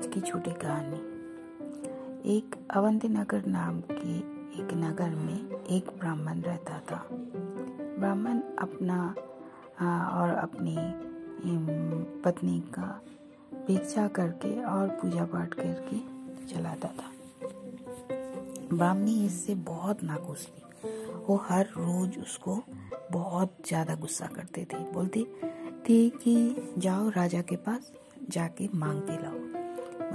आज की छोटी कहानी। एक अवंती नगर नाम के एक नगर में एक ब्राह्मण रहता था। ब्राह्मण अपना और अपनी पत्नी का भिक्षा करके और पूजा पाठ करके चलाता था। ब्राह्मणी इससे बहुत नाखुश थी। वो हर रोज उसको बहुत ज़्यादा गुस्सा करते थे। बोलती थी कि, जाओ राजा के पास जाके मांग के लाओ।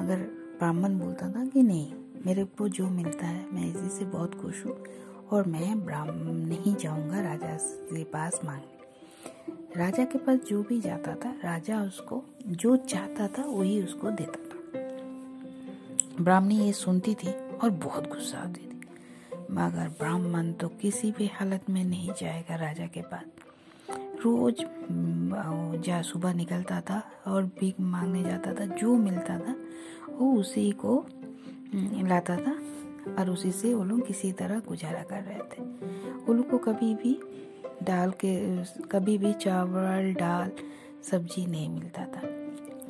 मगर ब्राह्मण बोलता था कि नहीं, मेरे को जो मिलता है, मैं इसी से बहुत खुश हूँ और मैं ब्राह्मण नहीं जाऊँगा राजा के पास मांगने। राजा के पास जो भी जाता था, राजा उसको जो चाहता था, वही उसको देता था। ब्राह्मणी ये सुनती थी और बहुत गुस्सा होती थी। मगर ब्राह्मण तो किसी भी हालत में नहीं जाएगा राजा के पास। रोज जा सुबह निकलता था और भीख मांगने जाता था, जो मिलता था वो उसी को लाता था और उसी से वो लोग किसी तरह गुजारा कर रहे थे। वो लोग को कभी भी दाल के, कभी भी चावल, दाल, सब्ज़ी नहीं मिलता था।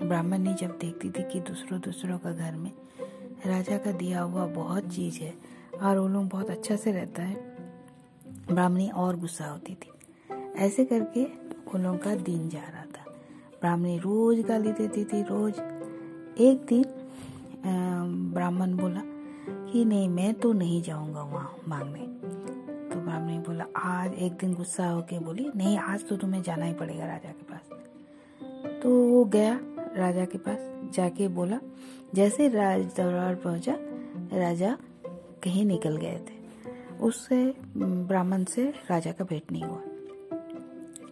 ब्राह्मण ने जब देखती थी कि दूसरों दूसरों का घर में राजा का दिया हुआ बहुत चीज़ है और वो लोग बहुत अच्छा से रहता है, ब्राह्मणी और गुस्सा होती थी। ऐसे करके उन लोगों का दिन जा रहा था। ब्राह्मणी रोज गाली देती थी, रोज। एक दिन ब्राह्मण बोला कि नहीं, मैं तो नहीं जाऊँगा वहाँ मांगने तो ब्राह्मणी बोला, आज एक दिन गुस्सा होके बोली, नहीं, आज तो तुम्हें जाना ही पड़ेगा राजा के पास। तो वो गया राजा के पास, जाके बोला, जैसे राज दरबार पहुँचा, राजा कहीं निकल गए थे। उससे ब्राह्मण से राजा का भेंट नहीं हुआ।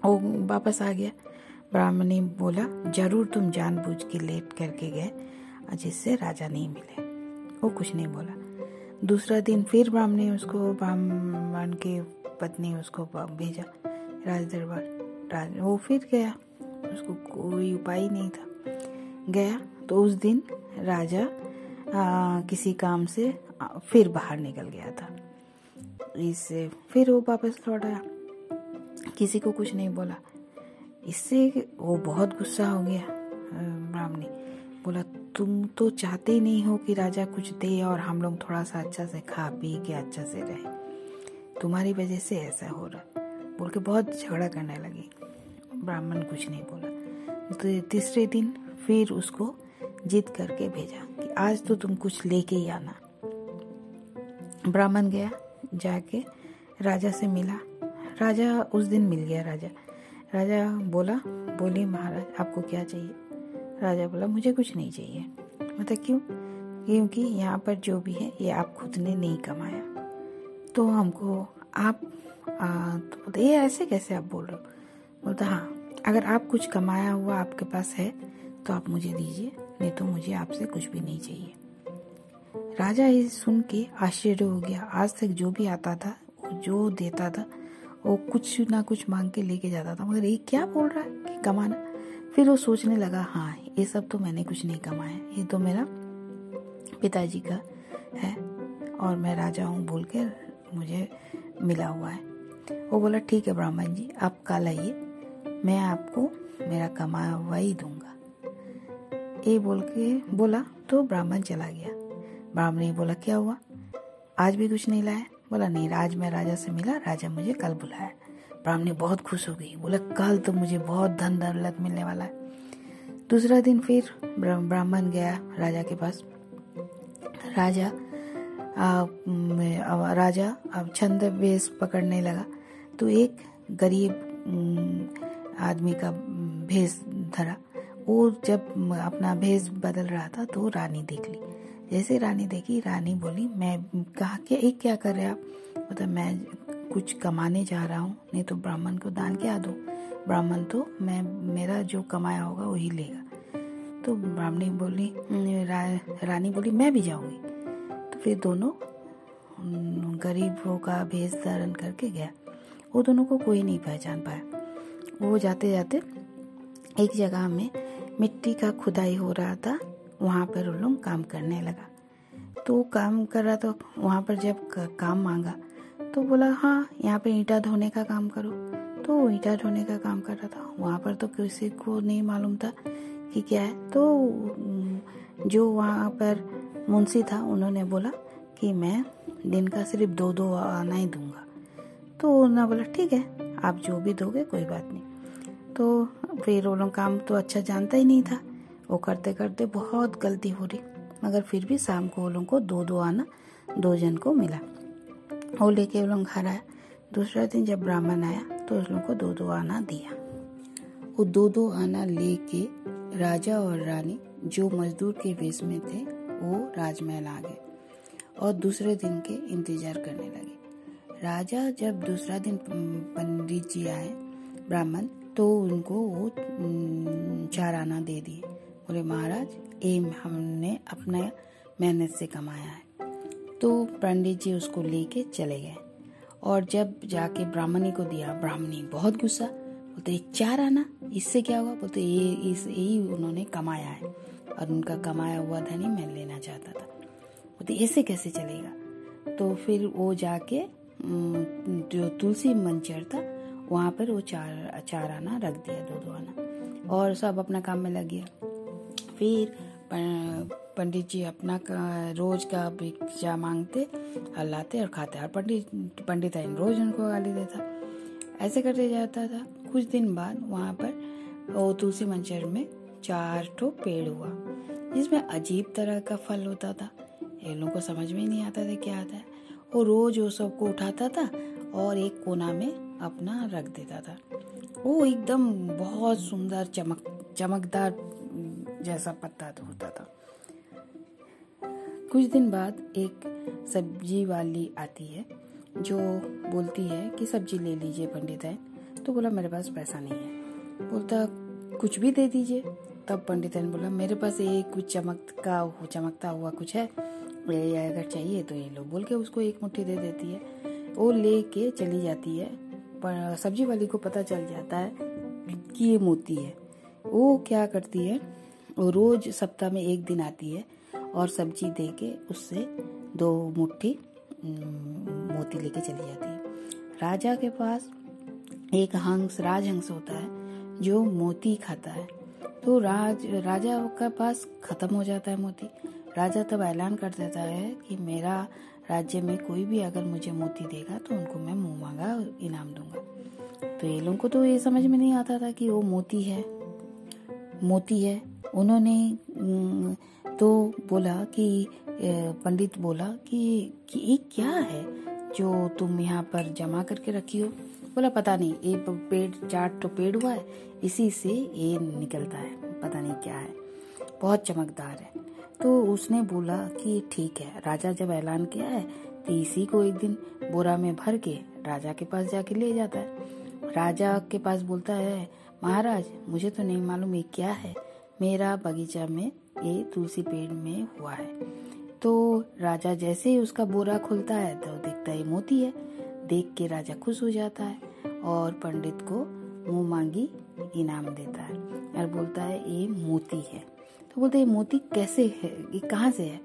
वो वापस आ गया। ब्राह्मण ने बोला, ज़रूर तुम जानबूझ के लेट करके गए जिससे राजा नहीं मिले। वो कुछ नहीं बोला। दूसरा दिन फिर ब्राह्मणी उसको ब्राह्मण की पत्नी उसको भेजा राज दरबार। राज वो फिर गया। उसको कोई उपाय नहीं था। गया तो उस दिन राजा आ, किसी काम से फिर बाहर निकल गया था। इससे फिर वो वापस लौट आया। किसी को कुछ नहीं बोला। इससे वो बहुत गुस्सा हो गया ब्राह्मणी बोला तुम तो चाहते ही नहीं हो कि राजा कुछ दे और हम लोग थोड़ा सा अच्छा से खा पी के अच्छा से रहे। तुम्हारी वजह से ऐसा हो रहा। बोल के बहुत झगड़ा करने लगी। ब्राह्मण कुछ नहीं बोला। तो तीसरे दिन फिर उसको जिद करके भेजा कि आज तो तुम कुछ लेके ही आना। ब्राह्मण गया, जाके राजा से मिला। राजा उस दिन मिल गया राजा। राजा बोला बोली महाराज, आपको क्या चाहिए? राजा बोला मुझे कुछ नहीं चाहिए। मतलब क्यों? क्योंकि यहाँ पर जो भी है ये आप खुद ने नहीं कमाया। तो हमको आप आ, तो बोलते ये ऐसे कैसे आप बोल रहे हो? बोलता हाँ अगर आप कुछ कमाया हुआ आपके पास है तो आप मुझे दीजिए नहीं तो मुझे आपसे कुछ भी नहीं चाहिए। राजा ये सुन के आश्चर्य हो गया। आज तक जो भी आता था वो जो देता था वो कुछ ना कुछ मांग के लेके जाता था। मगर ये क्या बोल रहा है कि कमाना? फिर वो सोचने लगा हाँ ये सब तो मैंने कुछ नहीं कमाया ये तो मेरा पिताजी का है और मैं राजा हूँ बोल के मुझे मिला हुआ है। वो बोला, ठीक है ब्राह्मण जी, आप कल आइए, मैं आपको मेरा कमाया हुआ ही दूँगा। ये बोल के बोला तो ब्राह्मण चला गया। ब्राह्मण ने बोला, क्या हुआ? आज भी कुछ नहीं लाया? बोला, नहीं, आज मैं राजा से मिला, राजा मुझे कल बुलाया ब्राह्मणी बहुत खुश हो गई। बोला कल तो मुझे बहुत धन दौलत मिलने वाला है। दूसरा दिन फिर ब्राह्मण गया राजा के पास। राजा आ, राजा अब छंद वेश पकड़ने लगा। तो एक गरीब आदमी का भेष धरा। वो जब अपना भेष बदल रहा था तो रानी देख ली। जैसे रानी देखी रानी बोली मैं कहा कि एक क्या कर रहे आप? मतलब मैं कुछ कमाने जा रहा हूँ नहीं तो ब्राह्मण को दान क्या दो? ब्राह्मण तो मैं मेरा जो कमाया होगा वही लेगा। तो ब्राह्मणी बोली रा, रानी बोली मैं भी जाऊँगी। तो फिर दोनों गरीबों का भेष धारण करके गया। वो दोनों को कोई नहीं पहचान पाया। वो जाते जाते एक जगह में मिट्टी का खुदाई हो रहा था वहाँ पर वो लोग काम करने लगा। तो काम कर रहा था वहाँ पर जब काम मांगा तो बोला हाँ यहाँ पे ईंटा धोने का काम करो। तो ईंटा धोने का काम कर रहा था। वहाँ पर तो किसी को नहीं मालूम था कि क्या है। तो जो वहाँ पर मुंशी था, उन्होंने बोला कि मैं दिन का सिर्फ़ दो दो आना ही दूँगा। तो उन्होंने बोला, ठीक है, आप जो भी दोगे, कोई बात नहीं। तो फिर वो लोग काम तो अच्छा जानता ही नहीं था। वो करते करते बहुत गलती हो रही। मगर फिर भी शाम को वो लोग को दो दो आना, दो जन को मिला। वो लेके वो लोग घर आया दूसरा दिन जब ब्राह्मण आया तो उस लोग को दो दो आना दिया। वो दो दो आना लेके राजा और रानी, जो मजदूर के वेश में थे, वो राजमहल आ गए और दूसरे दिन के इंतज़ार करने लगे। राजा जब दूसरा दिन पंडित जी आए, ब्राह्मण तो उनको वो चार आना दे दिए। बोले, महाराज एम हमने अपना मेहनत से कमाया है। तो पंडित जी उसको लेके चले गए। और जब जाके ब्राह्मणी को दिया, ब्राह्मणी बहुत गुस्सा, बोलते चार आना इससे क्या हुआ? बोलते, ये, इस, यही उन्होंने कमाया है। और उनका कमाया हुआ धन ही मैं लेना चाहता था। बोलते, ऐसे कैसे चलेगा? तो फिर वो जाके जो तुलसी मंचर था, वहाँ पर वो चार चार आना रख दिया, दो दो आना। और सब अपना काम में लग गया। फिर पंडित जी अपना रोज का भिक्षा मांगते और लाते और खाते। और पंडित पंडित रोज उनको गाली देता। ऐसे करते जाता था। कुछ दिन बाद वहाँ पर वो तुलसी मंचर में चार ठो पेड़ हुआ, जिसमें अजीब तरह का फल होता था। ये लोगों को समझ में नहीं आता था क्या आता है वो रोज वो सबको उठाता था और एक कोना में अपना रख देता था। वो एकदम बहुत सुंदर चमक, चमकदार जैसा पत्ता होता था। कुछ दिन बाद एक सब्ज़ी वाली आती है, जो बोलती है कि सब्ज़ी ले लीजिए पंडित है। तो बोला, मेरे पास पैसा नहीं है। बोलता, कुछ भी दे दीजिए। तब पंडित ने बोला, मेरे पास एक कुछ चमक का चमकता हुआ कुछ है। ये अगर चाहिए तो ये लो। बोल के उसको एक मुट्ठी दे देती है। वो ले के चली जाती है। पर सब्ज़ी वाली को पता चल जाता है कि ये मोती है। वो क्या करती है? वो रोज सप्ताह में एक दिन आती है। और सब्ज़ी दे के उससे दो मुट्ठी मोती लेके चली जाती है। राजा के पास एक हंस, राजहंस होता है, जो मोती खाता है। तो राज, राजा के पास खत्म हो जाता है मोती। राजा तब ऐलान कर देता है कि मेरा राज्य में कोई भी अगर मुझे मोती देगा तो उनको मैं मुँह मांगा, इनाम दूँगा। तो ये लोगों को तो ये समझ में नहीं आता था कि वो मोती है। मोती है। उन्होंने तो बोला कि पंडित बोला कि, कि ये क्या है जो तुम यहाँ पर जमा करके रखी हो? बोला पता नहीं ये पेड़ चार तो पेड़ हुआ है इसी से ये निकलता है पता नहीं क्या है। बहुत चमकदार है। तो उसने बोला कि ठीक है राजा जब ऐलान किया है तो इसी को एक दिन बोरा में भर के राजा के पास जाके ले जाता है। राजा के पास बोलता है महाराज मुझे तो नहीं मालूम ये क्या है मेरा बगीचा में ये तुलसी पेड़ में हुआ है। तो राजा जैसे ही उसका बोरा खुलता है तो दिखता है मोती है। देख के राजा खुश हो जाता है और पंडित को मुँह मांगी इनाम देता है और बोलता है, ये मोती है। तो बोलते ये मोती कैसे है? ये कहाँ से है?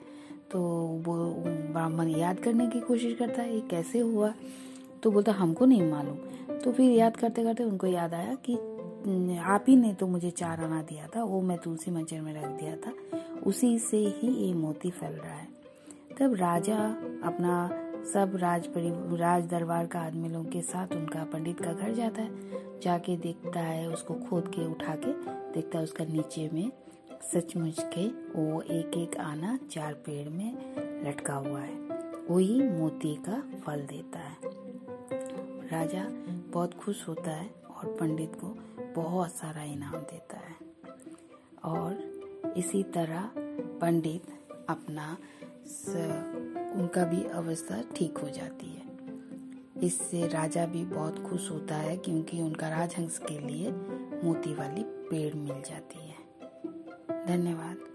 तो वो ब्राह्मण याद करने की कोशिश करता है, ये कैसे हुआ? तो बोलता, हमको नहीं मालूम। तो फिर याद करते करते उनको याद आया कि, आप ही ने तो मुझे चार आना दिया था, वो मैं तुलसी मंचर में रख दिया था। उसी से ही ये मोती फैल रहा है। तब राजा अपना सब राज राज दरबार का आदमी लोगों के साथ उनका पंडित का घर जाता है। जाके देखता है उसको खोद के उठा के, देखता है उसका नीचे में सचमुच के वो एक एक आना चार पेड़ में लटका हुआ है। वही मोती का फल देता है। राजा बहुत खुश होता है और पंडित को बहुत सारा इनाम देता है। और इसी तरह पंडित अपना स, उनका भी अवस्था ठीक हो जाती है। इससे राजा भी बहुत खुश होता है क्योंकि उनका राजहंस के लिए मोती वाली पेड़ मिल जाती है। धन्यवाद।